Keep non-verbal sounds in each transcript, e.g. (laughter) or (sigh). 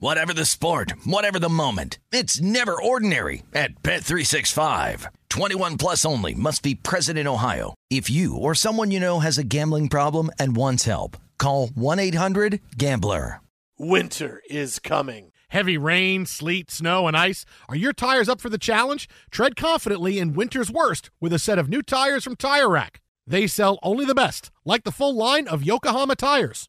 Whatever the sport, whatever the moment, it's never ordinary at Bet365. 21 plus only must be present in Ohio. If you or someone you know has a gambling problem and wants help, call 1-800-GAMBLER. Winter is coming. Heavy rain, sleet, snow, and ice. Are your tires up for the challenge? Tread confidently in winter's worst with a set of new tires from Tire Rack. They sell only the best, like the full line of Yokohama tires.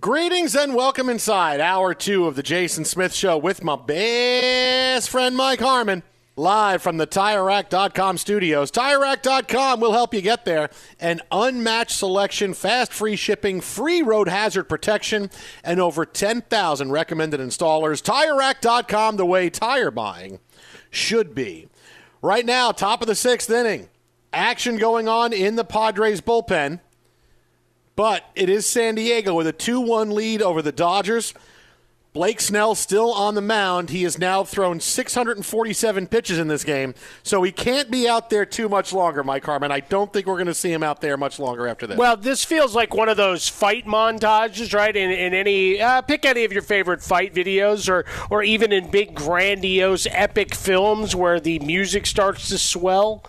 Greetings and welcome inside hour two of the Jason Smith Show with my best friend Mike Harmon, live from the TireRack.com studios. TireRack.com will help you get there. An unmatched selection, fast free shipping, free road hazard protection, and over 10,000 recommended installers. TireRack.com, the way tire buying should be. Right now, top of the sixth inning. Action going on in the Padres bullpen. But it is San Diego with a 2 1 lead over the Dodgers. Blake Snell still on the mound. He has now thrown 647 pitches in this game, so he can't be out there too much longer, Mike Harmon. I don't think we're going to see him out there much longer after this. Well, this feels like one of those fight montages, right? In, in any, uh, pick any of your favorite fight videos, or or even in big, grandiose, epic films where the music starts to swell,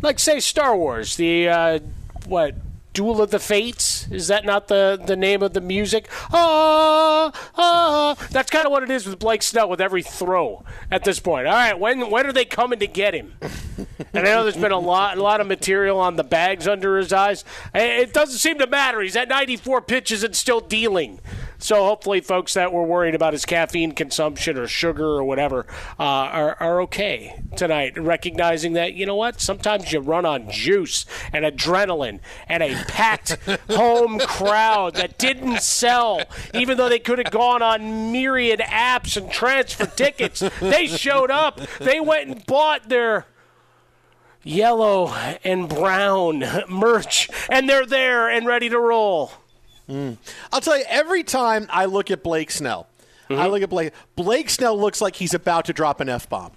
like say Star Wars, the uh, what Duel of the Fates. Is that not the, the name of the music? Ah, ah. That's kind of what it is with Blake Snell with every throw at this point. All right, when when are they coming to get him? (laughs) And I know there's been a lot a lot of material on the bags under his eyes. It doesn't seem to matter. He's at 94 pitches and still dealing. So hopefully, folks that were worried about his caffeine consumption or sugar or whatever uh, are, are okay tonight, recognizing that, you know what? Sometimes you run on juice and adrenaline and a packed (laughs) home crowd that didn't sell, even though they could have gone on myriad apps and transfer tickets. They showed up. They went and bought their yellow and brown merch, and they're there and ready to roll. Mm. I'll tell you, every time I look at Blake Snell, I look at Blake. Blake Snell looks like he's about to drop an f bomb.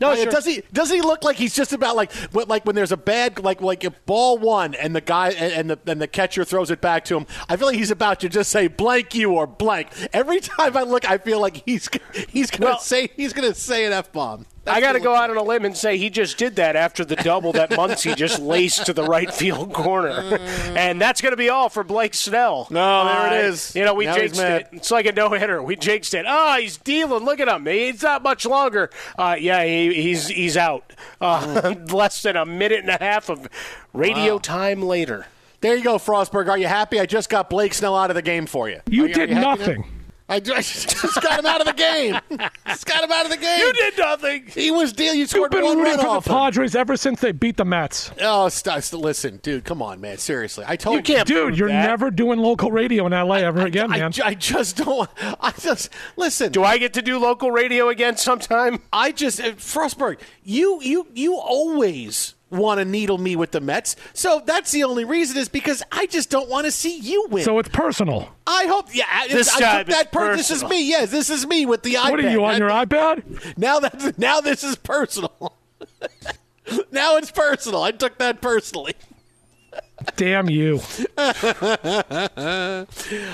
No, Like, sure. does he? Does he look like he's just about like what, like when there's a bad like like a ball one and the guy and, and the and the catcher throws it back to him? I feel like he's about to just say blank you or blank. Every time I look, I feel like he's he's gonna Well- say he's gonna say an f bomb. I got to go out on a limb and say he just did that after the double that Muncy just (laughs) laced to the right field corner, and that's going to be all for Blake Snell. No, there it Uh. You know, we Now jinxed it. It's like a no hitter. We jinxed it. Oh, he's dealing. Look at him. He's not much longer. Uh, yeah, he, he's he's out. Uh, (laughs) less than a minute and a half of radio time later. There you go, Frostberg. Are you happy? I just got Blake Snell out of the game for you. You Are are did happy now? nothing. I just, (laughs) just got him out of the game. just got him out of the game. You did nothing. He was deal. You You've scored been one rooting run for the off him. Padres ever since they beat the Mets. Oh, st- st- listen, dude. Come on, man. Seriously, I told You you can't Dude, prove you're that. never doing local radio in LA ever again, I, man. I just don't. I just listen. Do I get to do local radio again sometime? I just uh, Frostberg. You you you always want to needle me with the Mets. So that's the only reason is because I just don't want to see you win. so it's personal. I hope. Yeah, it's- This I time took that it's per- This is me. Yes, this is me with the iPad. What are you on your I- iPad? Now that now this is personal. (laughs) now it's personal. I took that personally. Damn you. (laughs)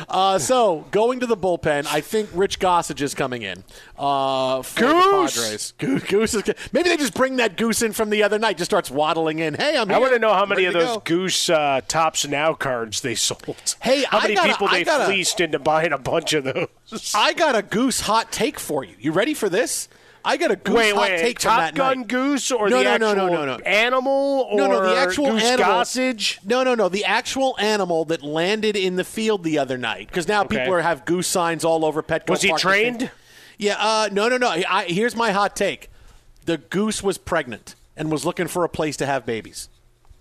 Uh, so going to the bullpen, I think Rich Gossage is coming in. Uh, for the Goose! Padres. Goose, Goose is, maybe they just bring that goose in from the other night. Just starts waddling in. Hey, I'm. I want to know how many Ready of those go. goose uh, Topps Now cards they sold. Hey, how I many gotta- people they gotta- fleeced into buying a bunch of those? I got a goose hot take for you. You ready for this? I got a goose wait, hot wait, take from Top that Gun night. goose or No, the no, actual no, no, no, no. animal or No, no, the actual goose animal. gossage? No, no, no, the actual animal that landed in the field the other night. Because now Okay. people are, have goose signs all over Petco. Was he Park. trained? Yeah. Uh, no, no, no. I, here's my hot take: the goose was pregnant and was looking for a place to have babies.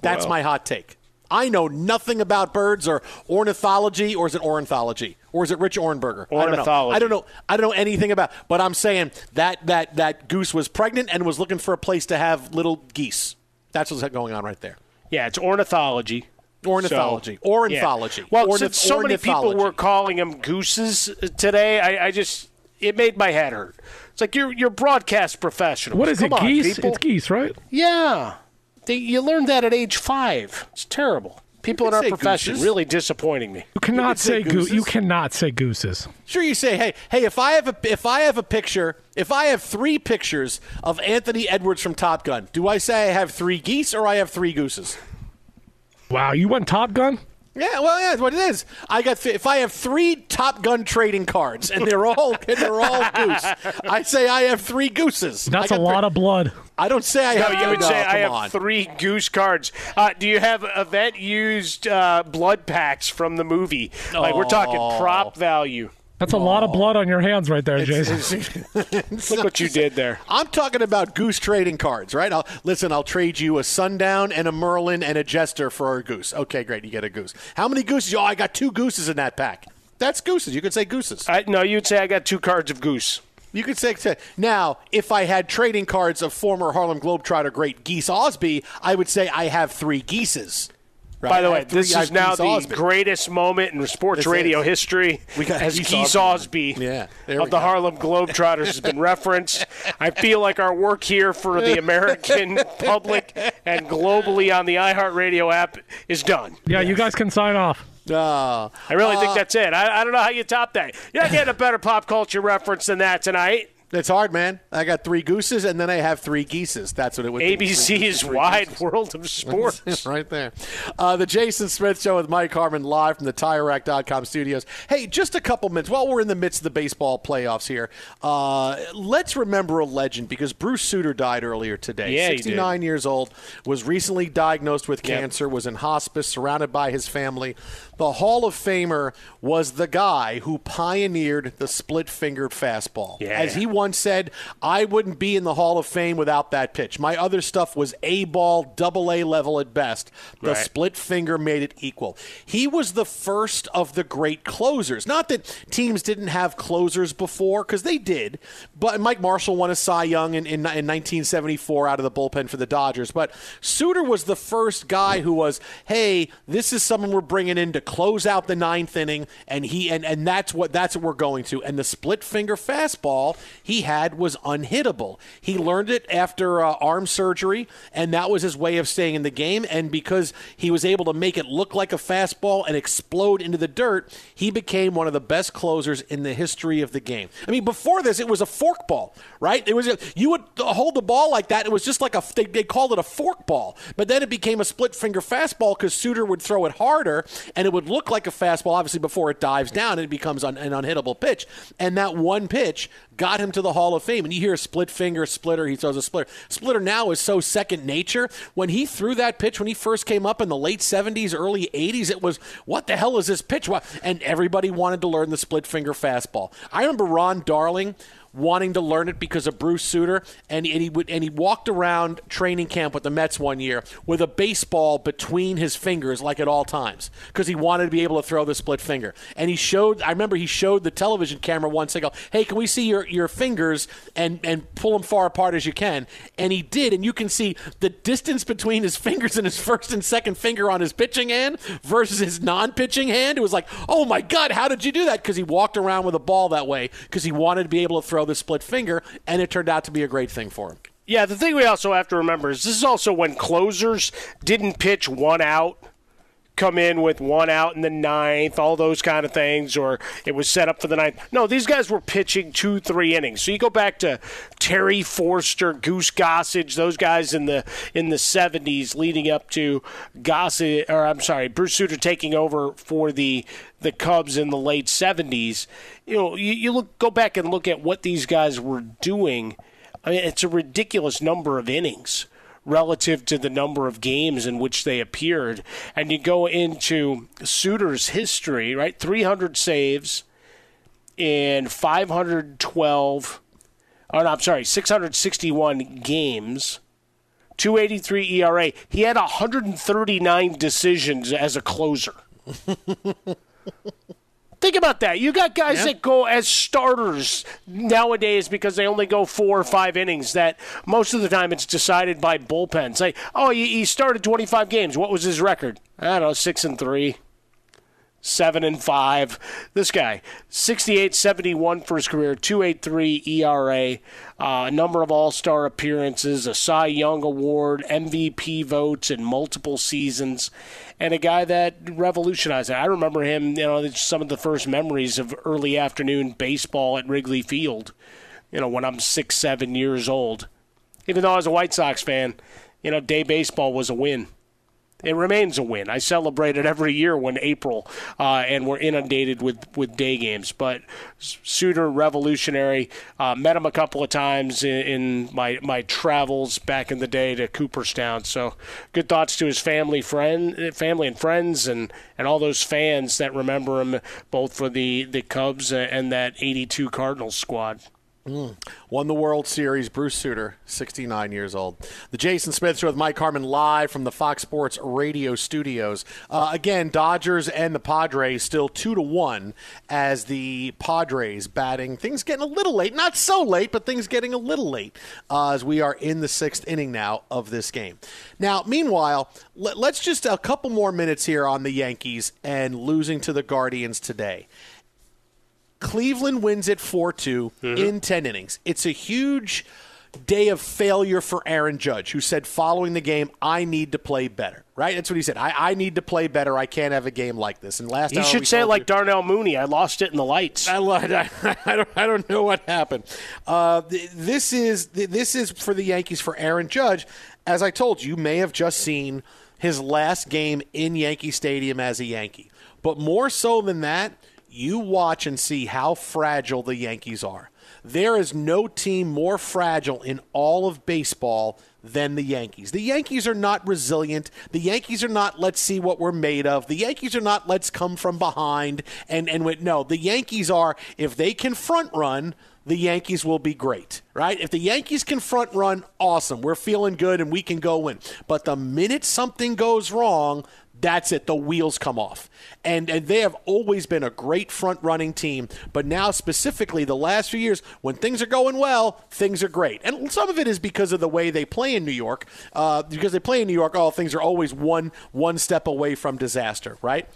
That's Well. my hot take. I know nothing about birds or ornithology, or is it ornithology, or is it Rich Ornberger? I don't know. Ornithology. I don't know. I don't know anything about. But I'm saying that that that goose was pregnant and was looking for a place to have little geese. That's what's going on right there. Yeah, it's ornithology. Ornithology. So, Ornithology. yeah. Well, Ornith- since so many people were calling them gooses today, I, I just it made my head hurt. It's like you're you're broadcast professional. What is Come it, on, geese? people. It's geese, right? Yeah, they, you learned that at age five. It's terrible. People in our profession gooses. really disappointing me. You cannot say say goose. gooses. You cannot say gooses. Sure, you say, hey, hey, if I have a if I have a picture, if I have three pictures of Anthony Edwards from Top Gun, do I say I have three geese or I have three gooses? Wow, you went Top Gun? Yeah, well, yeah, that's what it is. I got th- if I have three Top Gun trading cards and they're all and they're all goose, (laughs) I say I have three gooses. That's a lot three- of blood. I don't say I No, have. you would no, say come I have on. three goose cards. Uh, do you have event used uh, blood packs from the movie? Like we're talking prop value. That's a lot of blood on your hands right there, Jason. (laughs) Look what you did there. I'm talking about goose trading cards, right? I'll, listen, I'll trade you a sundown and a Merlin and a jester for a goose. Okay, great, you get a goose. How many gooses? Oh, I got two gooses in that pack. That's gooses. You could say gooses. I, no, you'd say I got two cards of goose. You could say, say now if I had trading cards of former Harlem Globetrotter great Geese Ausbie, I would say I have three geeses. Right? By the way, three- this is now the Ausbie. greatest moment in sports This radio is. history We got as Geese Geese Ausbie. Ausbie Yeah, of the go. Harlem Globetrotters has been (laughs) referenced. I feel like our work here for the American (laughs) public and globally on the iHeartRadio app is done. Yeah, you guys can sign off. Uh, I really think that's it. I, I don't know how you top that. You're not getting a better pop culture reference than that tonight. It's hard, man. I got three gooses and then I have three geeses. That's what it would be. ABC geese, is wide gooses. world of (laughs) sports. right there. Uh, the Jason Smith Show with Mike Harmon live from the TireRack.com studios. Hey, just a couple minutes while we're in the midst of the baseball playoffs here. Uh, let's remember a legend because Bruce Sutter died earlier today. Yeah, he did. 69 years old, was recently diagnosed with Yep. cancer, was in hospice, surrounded by his family. The Hall of Famer was the guy who pioneered the split-fingered fastball. Yeah. As he once said, I wouldn't be in the Hall of Fame without that pitch. My other stuff was A ball, double A level at best. The Right. split finger made it equal. He was the first of the great closers. Not that teams didn't have closers before, because they did. But Mike Marshall won a Cy Young in, in, in 1974 out of the bullpen for the Dodgers. But Sutter was the first guy who was, hey, this is someone we're bringing in to close out the ninth inning, and he and, and that's what that's what we're going to. And the split finger fastball he had was unhittable. He learned it after uh, arm surgery, and that was his way of staying in the game. And because he was able to make it look like a fastball and explode into the dirt, he became one of the best closers in the history of the game. I mean, before this, it was a fork ball, right? It was a, you would hold the ball like that. It was just like a they, they called it a fork ball, but then it became a split finger fastball because Sutter would throw it harder, and it would look like a fastball. Obviously, before it dives down, and it becomes un, an unhittable pitch. And that one pitch got him to the Hall of Fame. And you hear a split finger splitter, he throws a splitter. Splitter now is so second nature. When he threw that pitch, when he first came up in the late 70s, early 80s, it was, what the hell is this pitch? And everybody wanted to learn the split finger fastball. I remember Ron Darling wanting to learn it because of Bruce Sutter, and, and he would and he walked around training camp with the Mets one year with a baseball between his fingers, like at all times, because he wanted to be able to throw the split finger. And he showed, I remember he showed the television camera once. They go, "Hey, can we see your your fingers and and pull them far apart as you can?" And he did, and you can see the distance between his (laughs) fingers and his first and second finger on his pitching hand versus his non-pitching hand. It was like, "Oh my God, how did you do that?" Because he walked around with a ball that way because he wanted to be able to throw the split finger, and it turned out to be a great thing for him. Yeah, the thing we also have to remember is this is also when closers didn't pitch one out, come in with one out in the ninth, all those kind of things, or it was set up for the ninth. No, these guys were pitching two, three innings. So you go back to Terry Forster, Goose Gossage, those guys in the in the seventies, leading up to Gossage, or I'm sorry, Bruce Sutter taking over for the the Cubs in the late seventies. You know, you, you look go back and look at what these guys were doing. I mean, it's a ridiculous number of innings relative to the number of games in which they appeared. And you go into Sutter's history, right? 300 saves in 512, oh, no, I'm sorry, 661 games. 283 ERA. He had 139 decisions as a closer. (laughs) Think about that. You got guys that go as starters nowadays because they only go four or five innings. That most of the time it's decided by bullpens. Like, oh, he, he started 25 games. What was his record? I don't know, six and three, seven and five. This guy, 68 71 for his career, 283 ERA, uh, a number of All Star appearances, a Cy Young Award, MVP votes in multiple seasons, and a guy that revolutionized it. I remember him, you know, some of the first memories of early afternoon baseball at Wrigley Field, you know, when I'm six, seven years old. Even though I was a White Sox fan, you know, day baseball was a win it remains a win. I celebrate it every year when April uh, and we're inundated with, with day games. But Sutter, revolutionary. Uh, met him a couple of times in, in my my travels back in the day to Cooperstown. So good thoughts to his family, friend, family and friends, and, and all those fans that remember him both for the, the Cubs and that '82 Cardinals squad. Won the World Series, Bruce Sutter, 69 years old. The Jason Smith Show with Mike Harmon live from the Fox Sports radio studios. Uh, again, Dodgers and the Padres still 2 to 1 as the Padres batting. Things getting a little late. Not so late, but things getting a little late uh, as we are in the sixth inning now of this game. Now, meanwhile, let, let's just a couple more minutes here on the Yankees and losing to the Guardians today. Cleveland wins it 4 2 in 10 innings. It's a huge day of failure for Aaron Judge, who said following the game, I need to play better. Right? That's what he said. I, I need to play better. I can't have a game like this. And last You should say it like you- Darnell Mooney. I lost it in the lights. I, (laughs) I, I don't, I don't know what happened. Uh, this is this is for the Yankees for Aaron Judge. As I told you, you may have just seen his last game in Yankee Stadium as a Yankee. But more so than that, you watch and see how fragile the Yankees are. There is no team more fragile in all of baseball than the Yankees. The Yankees are not resilient. The Yankees are not let's see what we're made of. The Yankees are not let's come from behind and and with, no, the Yankees are if they can front run, the Yankees will be great, right? If the Yankees can front run, awesome. We're feeling good and we can go win. But the minute something goes wrong, that's it. The wheels come off. And, and they have always been a great front running team. But now, specifically, the last few years, when things are going well, things are great. And some of it is because of the way they play in New York. Uh, because they play in New York, oh, things are always one, one step away from disaster, right?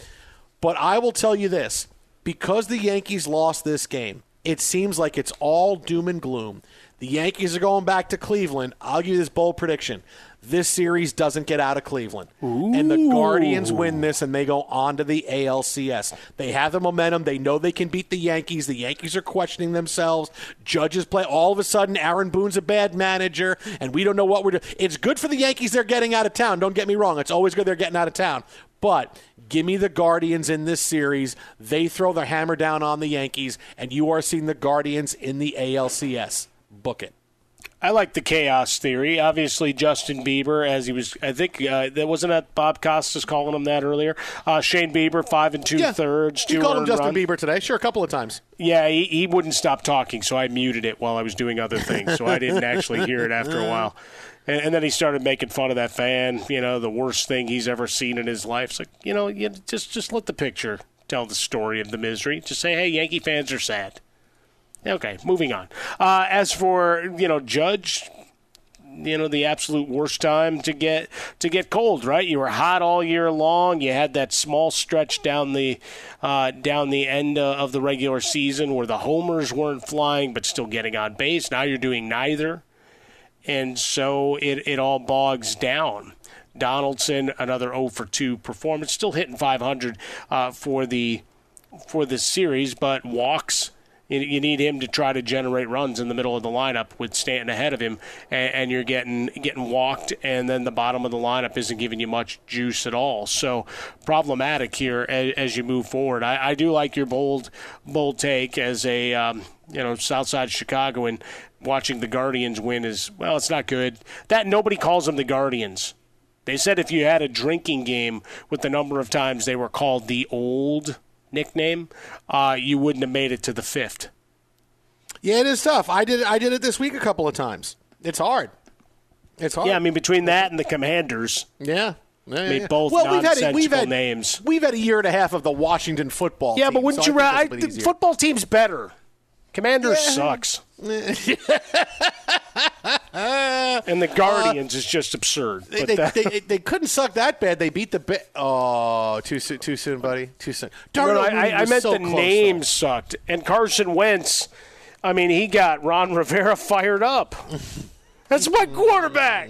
But I will tell you this because the Yankees lost this game, it seems like it's all doom and gloom. The Yankees are going back to Cleveland. I'll give you this bold prediction this series doesn't get out of Cleveland. Ooh. And the Guardians win this and they go on to the ALCS. They have the momentum. They know they can beat the Yankees. The Yankees are questioning themselves. Judges play. All of a sudden, Aaron Boone's a bad manager and we don't know what we're doing. It's good for the Yankees they're getting out of town. Don't get me wrong. It's always good they're getting out of town. But give me the Guardians in this series. They throw their hammer down on the Yankees, and you are seeing the Guardians in the ALCS. Book it. I like the chaos theory. Obviously, Justin Bieber, as he was, I think uh, that wasn't that Bob Costas calling him that earlier. Uh, Shane Bieber, five and two yeah, thirds. He called him Justin run. Bieber today. Sure, a couple of times. Yeah, he, he wouldn't stop talking, so I muted it while I was doing other things, so I didn't actually hear it after a (laughs) while. And, and, then he started making fun of that fan. You know, the worst thing he's ever seen in his life. It's like, you know, you just just let the picture tell the story of the misery. Just say, hey, Yankee fans are sad. Okay, moving on. Uh, as for you know, Judge, you know the absolute worst time to get to get cold, right? You were hot all year long. You had that small stretch down the uh, down the end uh, of the regular season where the homers weren't flying, but still getting on base. Now you're doing neither, and so it it all bogs down. Donaldson, another 0 for 2 performance, still hitting 500 uh, for the for the series, but walks you, need him to try to generate runs in the middle of the lineup with Stanton ahead of him, and, you're getting getting walked, and then the bottom of the lineup isn't giving you much juice at all. So problematic here as, as you move forward. I, I, do like your bold bold take as a um, you know Southside Chicago and watching the Guardians win is well, it's not good. That nobody calls them the Guardians. They said if you had a drinking game with the number of times they were called the old nickname, uh, you wouldn't have made it to the fifth. Yeah, it is tough. I did. I did it this week a couple of times. It's hard. It's hard. Yeah, I mean between that and the Commanders. Yeah. Yeah, I mean, yeah. both well, we've had, we've had names. We've had a year and a half of the Washington football. Yeah, team, but wouldn't so you rather? The football team's better. Commanders yeah. sucks. (laughs) and the Guardians is just absurd. They, they, they, they, couldn't suck that bad. They beat the. Ba- oh, too soon, too soon, buddy. Too soon. no, no, I, I, meant so the name sucked. And Carson Wentz, I mean, he got Ron Rivera fired up. (laughs) That's my quarterback.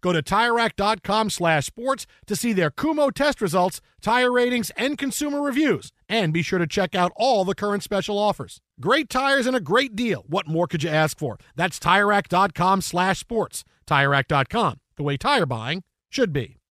Go to TireRack.com slash sports to see their Kumho test results, tire ratings, and consumer reviews. And be sure to check out all the current special offers. Great tires and a great deal. What more could you ask for? That's TireRack.com slash sports. TireRack.com, the way tire buying should be.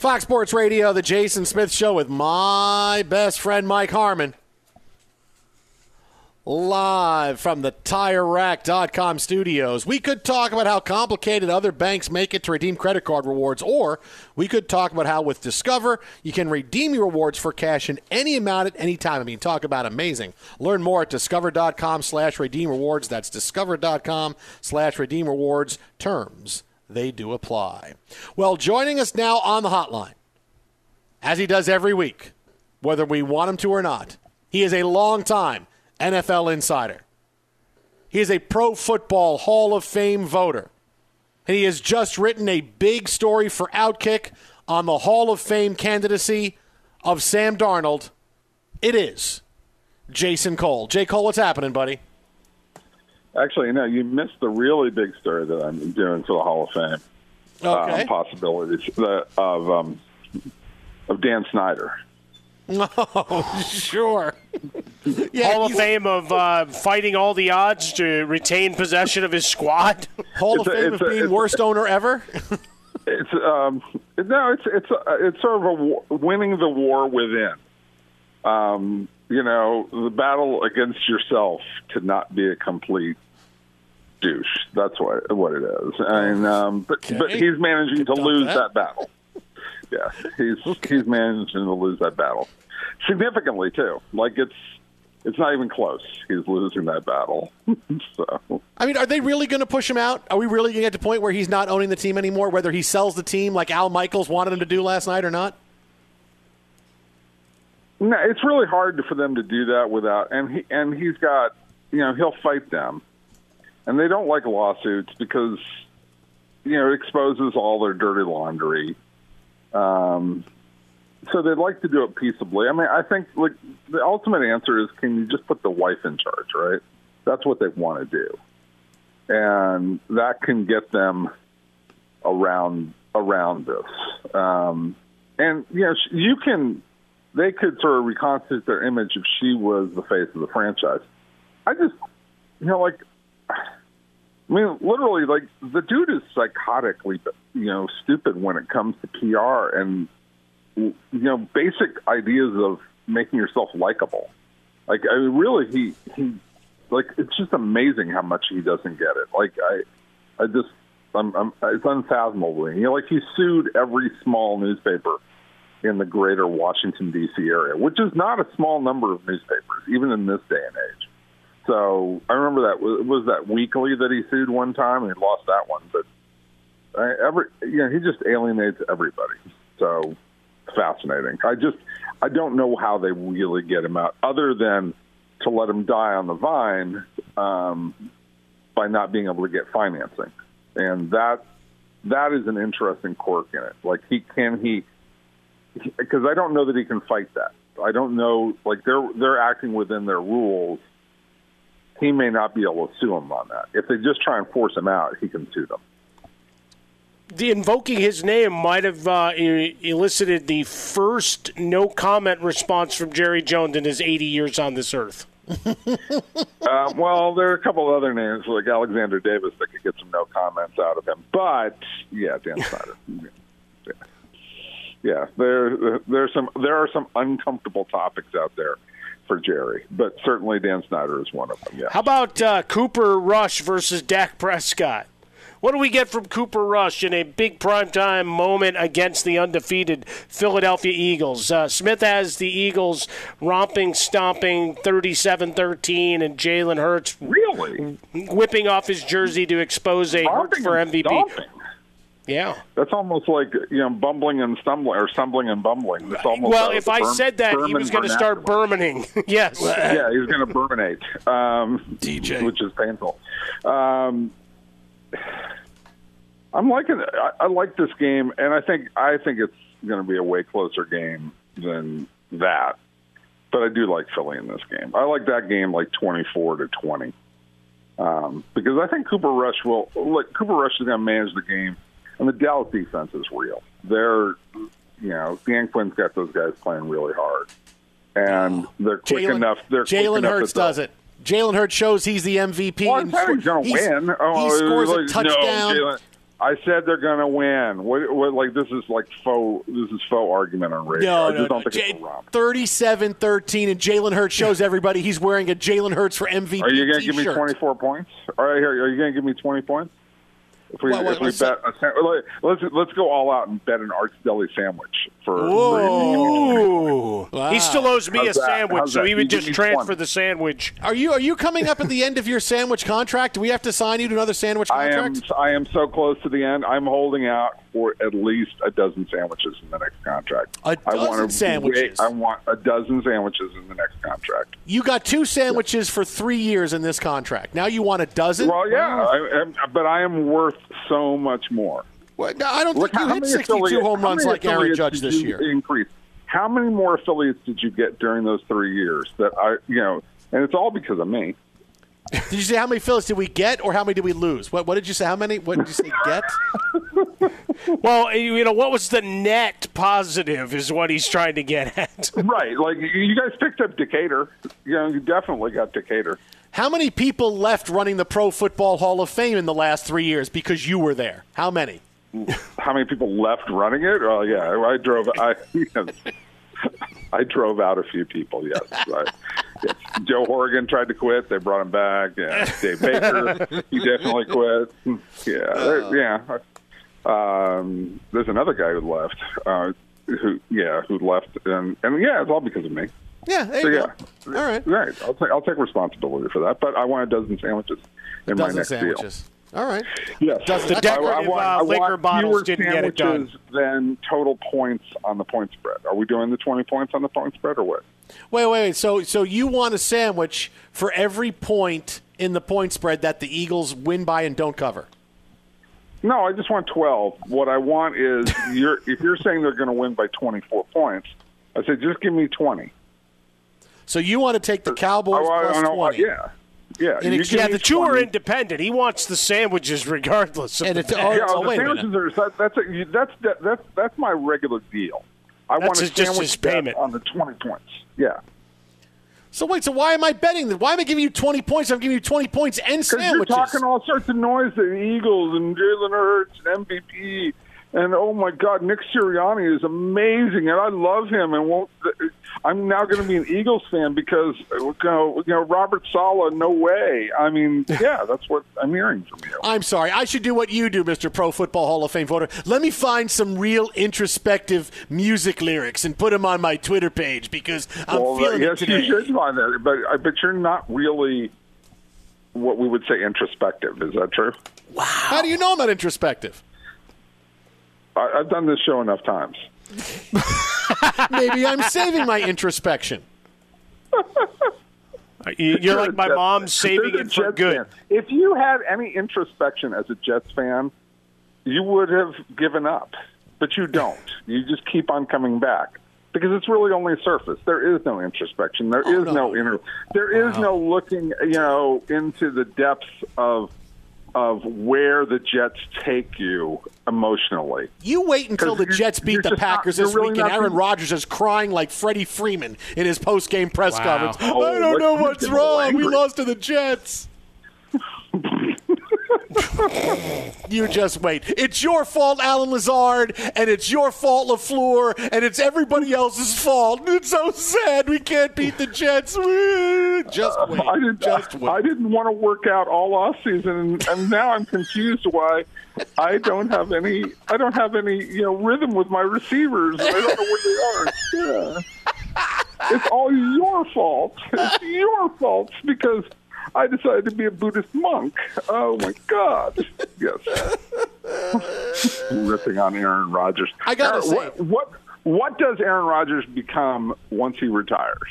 Fox Sports Radio, the Jason Smith Show with my best friend Mike Harmon. Live from the TireRack.com studios. We could talk about how complicated other banks make it to redeem credit card rewards, or we could talk about how with Discover you can redeem your rewards for cash in any amount at any time. I mean, talk about amazing. Learn more at discover.com slash redeem rewards. That's discover.com slash redeem rewards. Terms they do apply. Well, joining us now on the hotline, as he does every week, whether we want him to or not, he is a long-time NFL insider. He is a Pro Football Hall of Fame voter. And he has just written a big story for Outkick on the Hall of Fame candidacy of Sam Darnold. It is Jason Cole. Jay Cole, what's happening, buddy? Actually, no, you missed the really big story that I'm doing for the Hall of Fame. Okay. Um, possibilities that, of um, of Dan Snyder. (laughs) Oh, sure. (laughs) Hall of Fame of uh, fighting all the odds to retain possession of his squad. (laughs) Hall It's of a- Fame of a- being it's a- worst owner ever. It's um, no, it's it's uh, it's sort of a war, winning the war within. Um, you know, the battle against yourself to not be a complete douche. That's what what it is. And um, but but he's managing to lose that. that battle. Yeah, he's he's managing to lose that battle significantly too. Like it's it's not even close. He's losing that battle. (laughs) so I mean, are they really going to push him out? Are we really going to get to the point where he's not owning the team anymore, whether he sells the team like Al Michaels wanted him to do last night or not? No, it's really hard for them to do that without and he and he's got you know he'll fight them, and they don't like lawsuits because you know it exposes all their dirty laundry. Um, so they'd like to do it peaceably. I mean, I think like the ultimate answer is, can you just put the wife in charge, right? That's what they want to do, and that can get them around around this. Um, and you know, you can they could sort of reconstitute their image if she was the face of the franchise. I just, you know, like, I mean, literally, like the dude is psychotically, you know, stupid when it comes to PR and you know basic ideas of making yourself likable. Like, I mean, really, he he, like, it's just amazing how much he doesn't get it. Like, I, I just, I'm, I'm, it's unfathomable. You know, like he sued every small newspaper in the greater Washington D.C. area, which is not a small number of newspapers, even in this day and age. So I remember that was, was that weekly that he sued one time and he lost that one, but I, every you know he just alienates everybody. So fascinating. I just I don't know how they really get him out, other than to let him die on the vine um, by not being able to get financing, and that that is an interesting quirk in it. Like he can he because I don't know that he can fight that. I don't know like they're they're acting within their rules. He may not be able to sue him on that. If they just try and force him out, he can sue them the invoking his name might have uh, elicited the first no comment response from Jerry Jones in his 80 years on this earth. (laughs) uh, well, there are a couple other names like Alexandra Davis that could get some no comments out of him, but yeah, Dan Snyder. (laughs) yeah. there there's some there are some uncomfortable topics out there for Jerry, but certainly Dan Snyder is one of them. Yeah. How about uh, Cooper Rush versus Dak Prescott? What do we get from Cooper Rush in a big primetime moment against the undefeated Philadelphia Eagles? Uh, Smith has the Eagles romping, stomping 37 13, and Jalen Hurts really whipping off his jersey to expose a Hurts for MVP. Stomping. Yeah, that's almost like you know bumbling and stumbling or stumbling and bumbling. It's almost well, if I said that, he was going to start burning. (laughs) yes, (laughs) yeah, he's going to burninate, um, DJ, which is painful. Um, I'm liking. I, I like this game, and I think I think it's going to be a way closer game than that. But I do like Philly in this game. I like that game like 24 to 20 um, because I think Cooper Rush will. Like Cooper Rush is going to manage the game, and the Dallas defense is real. They're, you know, Dan Quinn's got those guys playing really hard, and they're quick Jalen, enough. They're Jalen Hurts does it. Jalen Hurts shows he's the MVP. Well, I'm he's going to win. Oh, he scores like, a touchdown. No, I said they're going to win. What, what, like this is like faux. This is faux argument on radio. No, I just no, think it's a romp. 37-13, and Jalen Hurts shows (laughs) everybody he's wearing a Jalen Hurts for MVP. Are you going to t-shirt. give me twenty four points? All right, here. Are you going to give me twenty points? If we, What- what- if we bet, a, sa- let's let's go all out and bet an Arts Deli sandwich for. Whoa! Wow. He still owes me How's a that? sandwich, How's so that? he would just transfer 20. the sandwich. Are you are you coming up at the end of your sandwich contract? Do we have to sign you to another sandwich I am contract? I am so close to the end. I'm holding out for at least a dozen sandwiches in the next contract. A I want dozen sandwiches? Wait, I want a dozen sandwiches in the next contract. You got two sandwiches for three years in this contract. Now you want a dozen? Well, yeah, I, I, but I am worth so much more. Well, no, I don't Look, think you hit many 62 affiliates- home runs like Aaron Judge this year. Increase. How many more affiliates did you get during those three years? That I, you know, and it's all because of me. Did you say how many Phillies did we get, or how many did we lose? What, what did you say? How many? What did you say? Get? (laughs) Well, you know, what was the net positive is what he's trying to get at. (laughs) right, like you guys picked up Decatur. You know, you definitely got Decatur. How many people left running the Pro Football Hall of Fame in the last three years because you were there? How many? (laughs) How many people left running it? Oh yeah, I drove. I I drove out a few people. Yes, right. Joe Horrigan tried to quit. They brought him back. Yeah, Dave Baker, he definitely quit. Yeah, yeah. Um, there's another guy who left. Uh, who yeah, who left, and and yeah, it's all because of me. Yeah, there So you yeah, go. All right. right. I'll take I'll take responsibility for that. But I want a dozen sandwiches in my Dozen next sandwiches. All right. deal. Yes, Dozen- The decorative, I, I, uh, liquor bottles didn't get it done. Than total points on the point spread. Are we doing the twenty points on the point spread or what? Wait, wait, wait. So, so you want a sandwich for every point in the point spread that the Eagles win by and don't cover? No, I just want twelve. What I want is (laughs) you're if you're saying they're going to win by twenty four points, I said just give me twenty. So you want to take the Cowboys I- I- plus I twenty? yeah, yeah. In ex- yeah, the two are independent. He wants the sandwiches regardless. Of And the it's- bet. oh, Yeah, oh, the wait sandwiches are that's a, that's that, that's that's my regular deal. I That's want his- just his payment. on the twenty points. Yeah. So wait, so why am I betting that? Why am I giving you twenty points? I'm giving you twenty points and Because you're talking all sorts of noise, the Eagles and Jalen Hurts and MVP. And oh my God, Nick Sirianni is amazing, and I love him. And won't I'm now going to be an Eagles fan because you know, you know Robert Saleh. No way. I mean, (laughs) yeah, that's what I'm hearing from you. I'm sorry. I should do what you do, Mr. Pro Football Hall of Fame voter. Let me find some real introspective music lyrics and put them on my Twitter page because I'm well, feeling yes, it today. you should find that, but uh, but you're not really what we would say introspective. Is that true? Wow. How do you know I'm not introspective? I, I've done this show enough times. (laughs) Maybe I'm saving my introspection. (laughs) You- You're like my Jets mom fan. saving it for Jets good. fan. If you had any introspection as a Jets fan, you would have given up, but you don't. You just keep on coming back because it's really only surface. There is no introspection. There oh, is no. inner. There is no looking, you know, into the depths of of where the Jets take you emotionally. You wait until the Jets beat the just not- Packers this really week, and Aaron Rodgers is crying like Freddie Freeman in his post-game press Wow. conference. Oh, I don't let's know what's get all wrong. We lost to the Jets. (laughs) you just wait. It's your fault, Allen Lazard, and it's your fault, Lafleur, and it's everybody else's fault. It's so sad we can't beat the Jets. Just uh, wait. I didn't. Uh, just wait. I didn't want to work out all off season, and, and now I'm confused why I don't have any. I don't have any, you know, rhythm with my receivers. I don't know where they are. Yeah. It's all your fault. It's your fault because I decided to be a Buddhist monk. Oh my God! Yes, ripping on Aaron Rodgers. I gotta Aaron, say- what, what what does Aaron Rodgers become once he retires?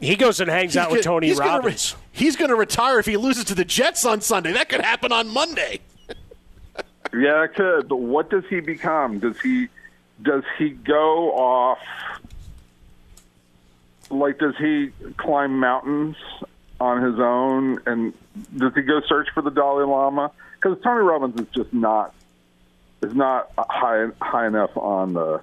He goes and hangs out with gonna- Tony he's gonna re- Robbins. he's going to retire if he loses to the Jets on Sunday. That could happen on Monday. Yeah, it could. But what does he become? Does he does he go off? Like, does he climb mountains on his own? And does he go search for the Dalai Lama? Because Tony Robbins is just not is not high high enough on the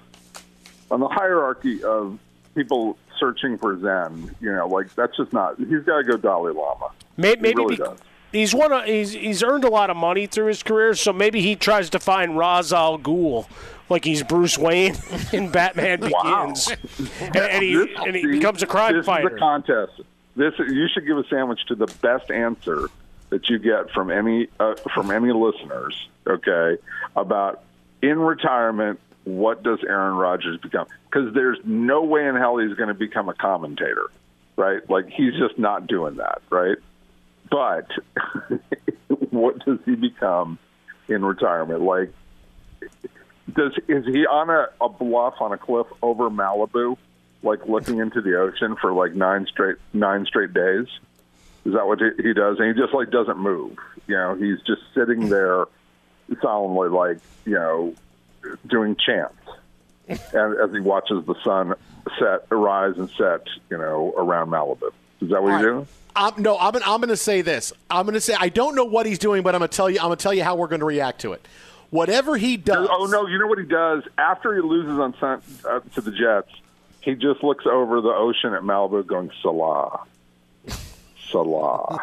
on the hierarchy of people searching for Zen. You know, like that's just not. He's got to go Dalai Lama. Maybe really be-. He's one. Of, he's he's earned a lot of money through his career, so maybe he tries to find Ra's al Ghul, like he's Bruce Wayne (laughs) in Batman Wow. Begins, (laughs) and, and he This- and he becomes a crime this fighter. is a contest. This you should give a sandwich to the best answer that you get from any uh, from any listeners. Okay, about in retirement, what does Aaron Rodgers become? Because there's no way in hell he's going to become a commentator, right? Like he's just not doing that, right? But (laughs) what does he become in retirement? Like does is he on a, a bluff on a cliff over Malibu, like looking into the ocean for like nine straight nine straight days? Is that what he, does? And he just like doesn't move. You know, he's just sitting there solemnly, like you know, doing chants, and as he watches the sun set, rise and set, you know, around Malibu. Is that what All right. doing? I'm, no, I'm, I'm going to say this. I'm going to say I don't know what he's doing, but I'm going to tell you. I'm going to tell you how we're going to react to it. Whatever he does. Oh no! You know what he does after he loses on uh, to the Jets? He just looks over the ocean at Malibu, going Saleh, Saleh,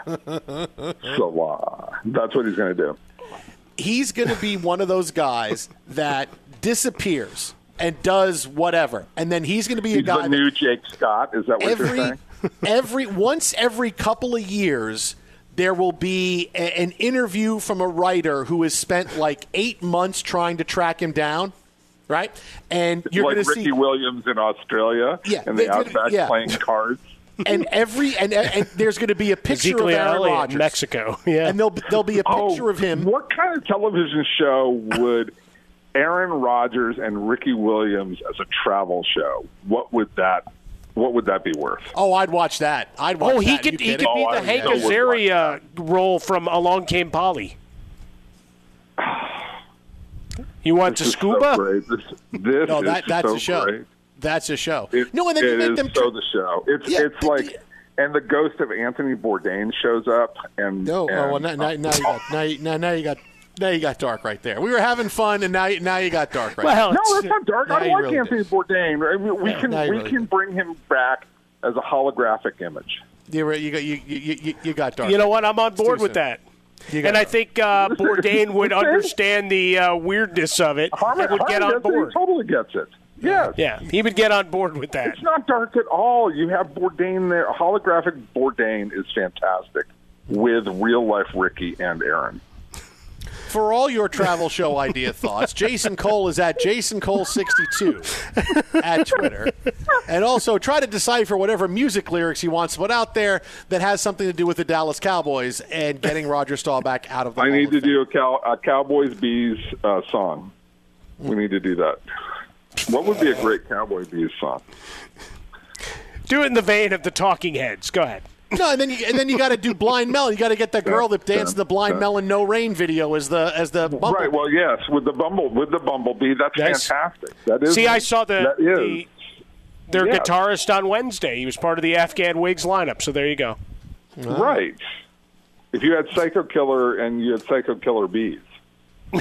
Saleh. That's what he's going to do. he's going to be one of those guys that disappears and does whatever, and then he's going to be a guy the that new Jake Scott. Is that what you're saying? Every once every couple of years there will be a, an interview from a writer who has spent like eight months trying to track him down, right? And you're like going to Ricky see Williams in Australia, Yeah, and they the did- outback yeah. playing cards. and every and, and there's going to be a picture Ezekiel of Aaron Elliott in Rodgers, Mexico. Yeah. and there'll there'll be a (laughs) Oh, picture of him. What kind of television show would Aaron Rodgers and Ricky Williams as a travel show? What would that? What would that be worth? Oh, I'd watch that. I'd watch Oh, he that. could he kidding? could be Oh, the I Hank so Azaria role from Along Came Polly. You want This to is so scuba? This, this No, is that that's so a show. great. That's a show. It, no, and then you make is them. so the show. It's Yeah, it's the- like, and the ghost of Anthony Bourdain shows up, and No, and, oh, well, now, now, now you got now, now you got now you got dark right there. We were having fun, and now now you got dark right. Well, No, it's- that's not dark. Now I you like really Anthony Bourdain. I mean, we Yeah, can we really can do. bring him back as a holographic image. You, were- you got you, you, you, you got dark. you know what? I'm on board with soon. that. And I think uh, (laughs) Bourdain would understand the uh, weirdness of it Harmon, would get Harmon on gets it. board. He totally gets it. Yes. Yeah, he would get on board with that. It's not dark at all. You have Bourdain there. Holographic Bourdain is fantastic with real life Ricky and Aaron. For all your travel show idea thoughts, Jason Cole is at Jason Cole62 at Twitter. And also try to decipher whatever music lyrics he wants to put out there that has something to do with the Dallas Cowboys and getting Roger Staubach out of the I Hall need of to Fame. do a, cow, a Cowboys Bees uh, song. We need to do that. What would be a great Cowboy Bees song? Do it in the vein of the Talking Heads. Go ahead. No, and then you and then you got to do Blind Melon. You got to get that girl that danced in the Blind Melon No Rain video as the as the bumble. Right. Well, yes, with the bumble with the bumblebee, that's fantastic. That is. See, I saw the, the their Yeah. guitarist on Wednesday. He was part of the Afghan Whigs lineup. So there you go. right. If you had Psycho Killer and you had Psycho Killer Bees, (laughs)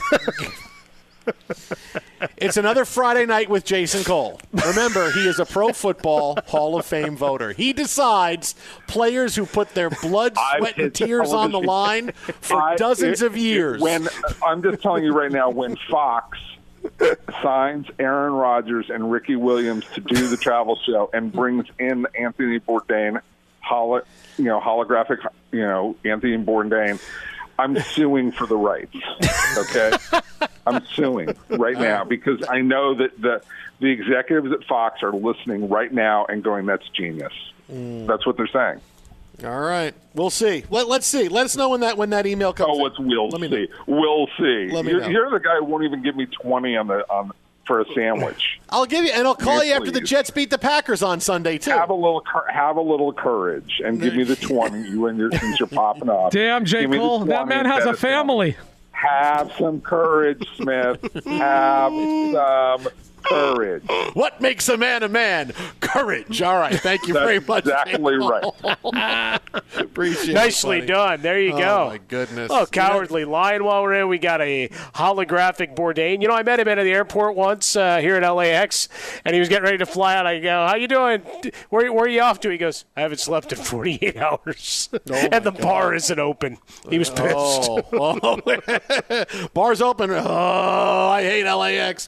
It's another Friday night with Jason Cole. Remember, he is a Pro Football Hall of Fame voter. He decides players who put their blood, sweat, and tears on the line for I- dozens it- of years. When I'm just telling you right now, when Fox signs Aaron Rodgers and Ricky Williams to do the travel show and brings in Anthony Bourdain, holo, you know, holographic, you know, Anthony Bourdain, I'm suing for the rights. Okay, I'm suing right now because I know that the the executives at Fox are listening right now and going, "That's genius." Mm. That's what they're saying. All right, we'll see. Let, let's see. Let us know when that when that email comes. Oh, it's we'll Let me see. We'll see. Let me you're, know. you're the guy who won't even give me twenty on the on for a sandwich. I'll give you, and I'll call Yes, you after the. Jets beat the Packers on Sunday too. have a little have a little courage and give me the (laughs) twenty. You and your since you're popping up. Damn, J. Give Cole. That man has a family. Have some courage, Smith. have (laughs) some courage. What makes a man a man? Courage. All right. Thank you That's very much. exactly right. (laughs) Appreciate it. Nicely buddy. done. There you go. Oh, go. my goodness. Oh, cowardly lion while we're in. We got a holographic Bourdain. You know, I met him at the airport once uh, here at LAX, and he was getting ready to fly out. I go, "How you doing? Where, where are you off to?" He goes, "I haven't slept in 48 (laughs) hours, and the bar isn't open." He was pissed. (laughs) Oh, oh. bars open. Oh, I hate LAX.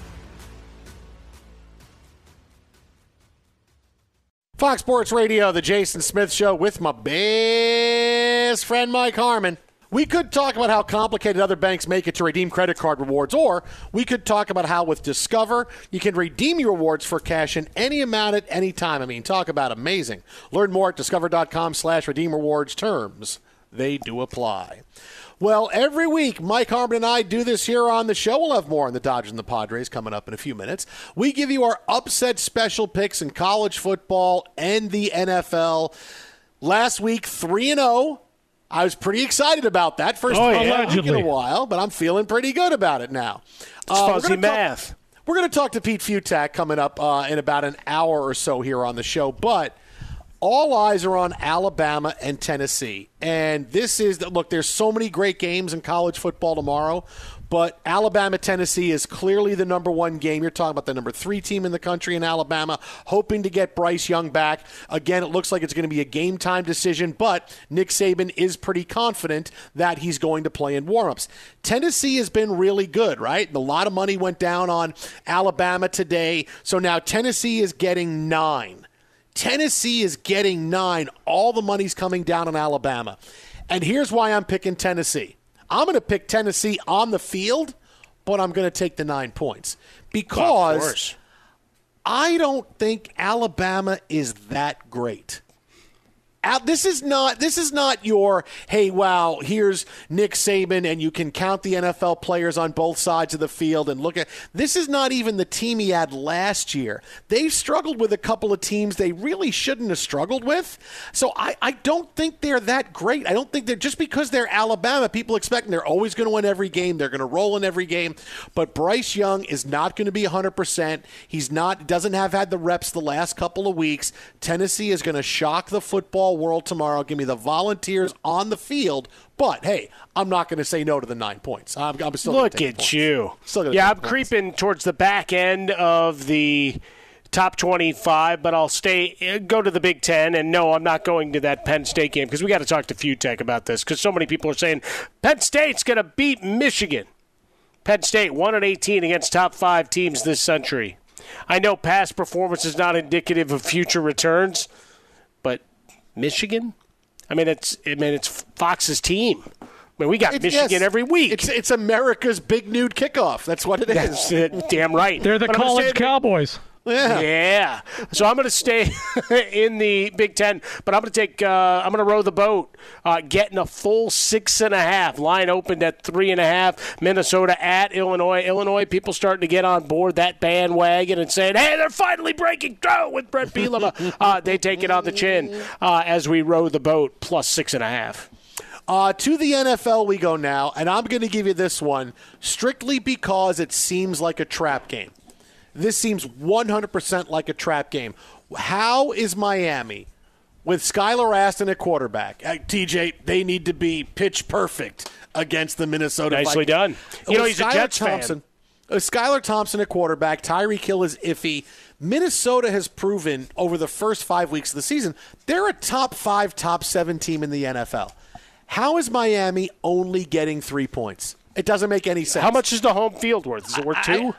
Fox Sports Radio, the Jason Smith Show with my best friend Mike Harmon. We could talk about how complicated other banks make it to redeem credit card rewards, or we could talk about how with Discover you can redeem your rewards for cash in any amount at any time. I mean, talk about amazing. Learn more at discover.com slash redeem rewards terms. They do apply. Well, every week, Mike Harmon and I do this here on the show. We'll have more on the Dodgers and the Padres coming up in a few minutes. We give you our upset special picks in college football and the NFL. Last week, 3 and 0. I was pretty excited about that. First Oh, time yeah. in a while, but I'm feeling pretty good about it now. It's Uh, fuzzy gonna talk- math. we're going to talk to Pete Fiutak coming up uh, in about an hour or so here on the show, but all eyes are on Alabama and Tennessee. And this is look, there's so many great games in college football tomorrow, but Alabama Tennessee is clearly the number one game. You're talking about the number three team in the country in Alabama, hoping to get Bryce Young back. Again, it looks like it's going to be a game time decision, but Nick Saban is pretty confident that he's going to play in warmups. Tennessee has been really good, right? A lot of money went down on Alabama today, so now Tennessee is getting nine. Tennessee is getting nine. All the money's coming down on Alabama. And here's why I'm picking Tennessee. I'm going to pick Tennessee on the field, but I'm going to take the nine points because course. I don't think Alabama is that great. Al- This is not this is not your hey wow here's Nick Saban and you can count the NFL players on both sides of the field and look at this is not even the team he had last year. They've struggled with a couple of teams they really shouldn't have struggled with. So I, I don't think they're that great. I don't think they're just because they're Alabama, people expect they're always going to win every game. They're going to roll in every game. But Bryce Young is not going to be 100%. He's not doesn't have had the reps the last couple of weeks. Tennessee is going to shock the football world tomorrow. Give me the Volunteers on the field. But hey, I'm not going to say no to the nine points. I'm, I'm still Look at points. you. Yeah, I'm points. creeping towards the back end of the top 25, but I'll stay uh, go to the Big 10 and no, I'm not going to that Penn State game because we got to talk to Fiutak about this cuz so many people are saying Penn State's going to beat Michigan. Penn State 1 and 18 against top 5 teams this century. I know past performance is not indicative of future returns, Michigan? I mean it's I mean it's Fox's team. I mean we got It's- Michigan yes, every week. It's it's America's Big Noon Kickoff. That's what it is. That's it. Damn right. They're the But college say- Cowboys. Yeah. Yeah. So I'm going to stay (laughs) in the Big Ten, but I'm going to take. Uh, I'm going to row the boat, uh, getting a full six and a half. Line opened at three and a half. Minnesota at Illinois. Illinois people starting to get on board that bandwagon and saying, "Hey, they're finally breaking through with Bret Bielema." uh, they take it on the chin uh, as we row the boat plus six and a half. Uh, to the NFL we go now, and I'm going to give you this one strictly because it seems like a trap game. This seems 100% like a trap game. How is Miami with Skylar Aston at quarterback? Uh, TJ, they need to be pitch perfect against the Minnesota Nicely Vikings. done. You know, he's a Jets fan. Thompson, uh, Skylar Thompson at quarterback, Tyreek Hill is iffy. Minnesota has proven over the first five weeks of the season they're a top five, top seven team in the NFL. How is Miami only getting three points? It doesn't make any sense. How much is the home field worth? Is it worth two? I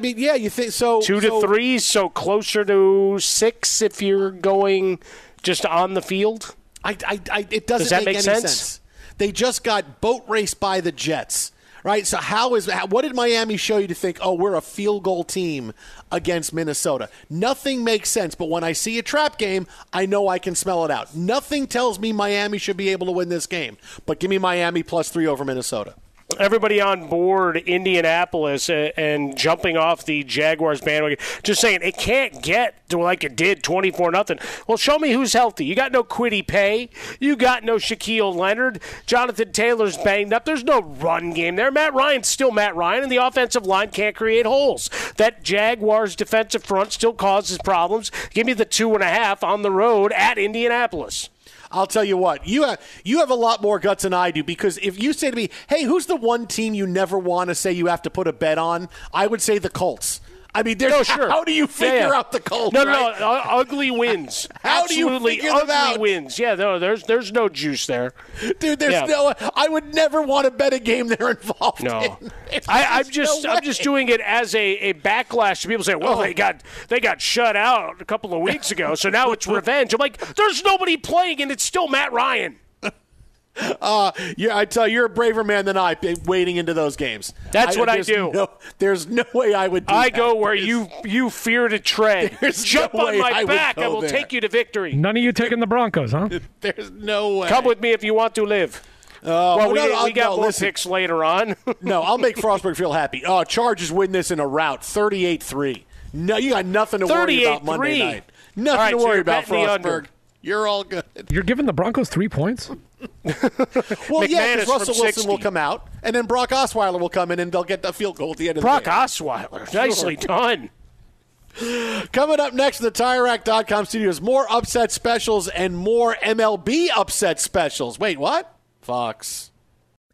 mean, yeah, you think so? two to so- three, so closer to six if you're going just on the field. I, I, I, it doesn't Does that make, make any sense? They just got boat raced by the Jets, right? So how is how, what did Miami show you to think? Oh, we're a field goal team against Minnesota. Nothing makes sense. But when I see a trap game, I know I can smell it out. Nothing tells me Miami should be able to win this game. But give me Miami plus three over Minnesota. Everybody on board Indianapolis uh, and jumping off the Jaguars bandwagon, just saying it can't get to like it did, twenty four nothing. Well, show me who's healthy. You got no Kwity Paye, you got no Shaquille Leonard, Jonathan Taylor's banged up. There's no run game there. Matt Ryan's still Matt Ryan, and the offensive line can't create holes. That Jaguars defensive front still causes problems. Give me the two and a half on the road at Indianapolis. I'll tell you what, you have you have a lot more guts than I do because if you say to me, "Hey, who's the one team you never want to say you have to put a bet on?" I would say the Colts. I mean, there's No, sure. (laughs) how do you figure yeah. out the Colts? No, right? no, uh, ugly wins. (laughs) How do you Absolutely figure ugly out? wins. Yeah, no, there's there's no juice there. Dude, there's Yeah. no. I would never want to bet a game they're involved No, in. (laughs) I, I'm just no I'm just doing it as a, a backlash to people saying, well, Oh. they got they got shut out a couple of weeks ago, so now it's revenge. I'm like, there's nobody playing, and it's still Matt Ryan. Uh, yeah, I tell you, you're a braver man than I. Wading into those games. That's what I do. No, there's no way I would. do I that. go where There's- you you fear to tread. (laughs) There's Jump no on way my I back. I will there. take you to victory. None of you taking the Broncos, huh? (laughs) There's no way. Come with me if you want to live. Oh, well, we, no, no, we got no, more listen. picks later on. (laughs) No, I'll make Frostburg feel happy. Oh, Chargers win this in a route, 38-3. No, you got nothing to worry about Monday night. Nothing All right, to worry you're about, betting the under. Frostburg. You're all good. You're giving the Broncos three points? (laughs) Well, yeah, McManus because Russell Wilson 60. will come out, and then Brock Osweiler will come in, and they'll get the field goal at the end of Brock the game. Brock Osweiler, nicely done. (laughs) Coming up next in the TireRack.com studios, more upset specials and more MLB upset specials. Wait, what? Fox.